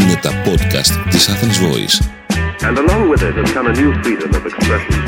Είναι τα podcast της Athens Voice. And along with it has come a new freedom of expression.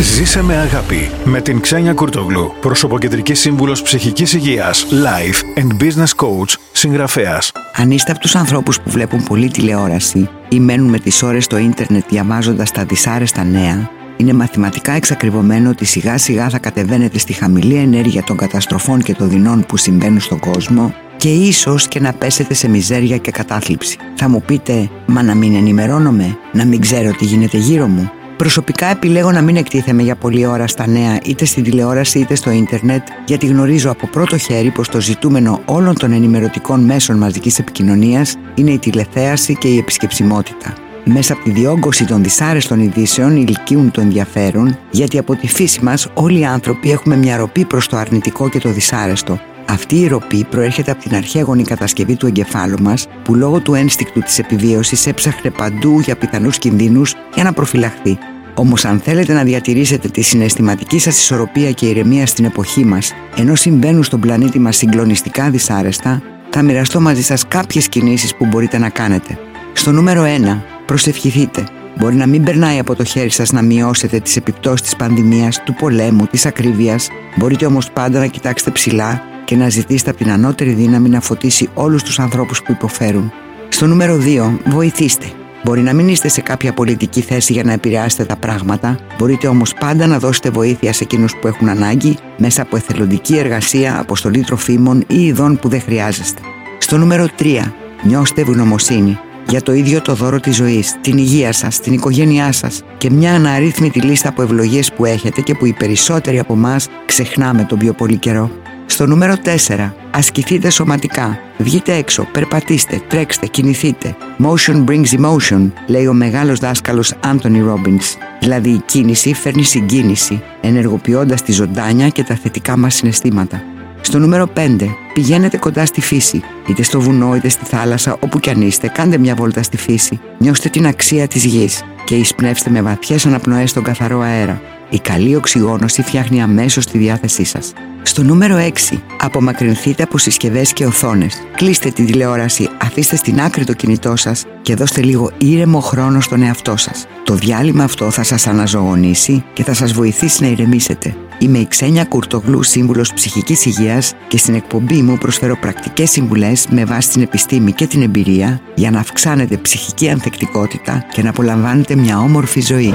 Ζήσε με αγάπη με την Ξένια Κουρτογλου, προσωποκεντρικής σύμβουλος ψυχικής υγείας, life and business coach, συγγραφέας. Αν είστε από τους ανθρώπους που βλέπουν πολύ τηλεόραση ή μένουν με τις ώρες στο ίντερνετ διαβάζοντας τα δυσάρεστα νέα, είναι μαθηματικά εξακριβωμένο ότι σιγά σιγά θα κατεβαίνετε στη χαμηλή ενέργεια των καταστροφών και των δεινών που συμβαίνουν στον κόσμο και ίσως και να πέσετε σε μιζέρια και κατάθλιψη. Θα μου πείτε, μα να μην ενημερώνομαι, να μην ξέρω τι γίνεται γύρω μου. Προσωπικά επιλέγω να μην εκτίθεμαι για πολλή ώρα στα νέα είτε στην τηλεόραση είτε στο ίντερνετ γιατί γνωρίζω από πρώτο χέρι πως το ζητούμενο όλων των ενημερωτικών μέσων μαζικής επικοινωνίας είναι η τηλεθέαση και η επισκεψιμότητα. Μέσα από τη διόγκωση των δυσάρεστων ειδήσεων ηλικίουν το ενδιαφέρον γιατί από τη φύση μας όλοι οι άνθρωποι έχουμε μια ροπή προς το αρνητικό και το δυσάρεστο αυτή η ροπή προέρχεται από την αρχαίγονη κατασκευή του εγκεφάλου μας, που λόγω του ένστικτου της επιβίωσης έψαχνε παντού για πιθανούς κινδύνους για να προφυλαχθεί. Όμως, αν θέλετε να διατηρήσετε τη συναισθηματική σας ισορροπία και ηρεμία στην εποχή μας, ενώ συμβαίνουν στον πλανήτη μας συγκλονιστικά δυσάρεστα, θα μοιραστώ μαζί σας κάποιες κινήσεις που μπορείτε να κάνετε. Στο νούμερο 1, προσευχηθείτε. Μπορεί να μην περνάει από το χέρι σας να μειώσετε τις επιπτώσεις της πανδημίας, του πολέμου, της ακρίβειας. Μπορείτε όμως πάντα να κοιτάξετε ψηλά και να ζητήσετε από την ανώτερη δύναμη να φωτίσει όλους τους ανθρώπους που υποφέρουν. Στο νούμερο 2, βοηθήστε. Μπορεί να μην είστε σε κάποια πολιτική θέση για να επηρεάσετε τα πράγματα, μπορείτε όμως πάντα να δώσετε βοήθεια σε εκείνους που έχουν ανάγκη μέσα από εθελοντική εργασία, αποστολή τροφίμων ή ειδών που δεν χρειάζεστε. Στο νούμερο 3, νιώστε ευγνωμοσύνη για το ίδιο το δώρο της ζωής, την υγεία σας, την οικογένειά σας και μια αναρρύθμιτη λίστα από ευλογίες που έχετε και που οι περισσότεροι από εμάς ξεχνάμε τον πιο πολύ καιρό. Στο νούμερο 4. Ασκηθείτε σωματικά. Βγείτε έξω, περπατήστε, τρέξτε, κινηθείτε. Motion brings emotion, λέει ο μεγάλος δάσκαλος Anthony Robbins. Δηλαδή η κίνηση φέρνει συγκίνηση, ενεργοποιώντας τη ζωντάνια και τα θετικά μας συναισθήματα. Στο νούμερο 5. Πηγαίνετε κοντά στη φύση. Είτε στο βουνό είτε στη θάλασσα, όπου κι αν είστε, κάντε μια βόλτα στη φύση. Νιώστε την αξία της γης και εισπνεύστε με βαθιές αναπνοές στον καθαρό αέρα. Η καλή οξυγόνωση φτιάχνει αμέσως τη διάθεσή σας. Στο νούμερο 6. Απομακρυνθείτε από συσκευές και οθόνες. Κλείστε τη τηλεόραση, αφήστε στην άκρη το κινητό σας και δώστε λίγο ήρεμο χρόνο στον εαυτό σας. Το διάλειμμα αυτό θα σας αναζωογονήσει και θα σας βοηθήσει να ηρεμήσετε. Είμαι η Ξένια Κουρτογλού, σύμβουλος ψυχικής υγείας και στην εκπομπή μου προσφέρω πρακτικές συμβουλές με βάση την επιστήμη και την εμπειρία για να αυξάνετε ψυχική ανθεκτικότητα και να απολαμβάνετε μια όμορφη ζωή.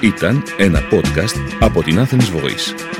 Ήταν ένα podcast από την Athens Voice.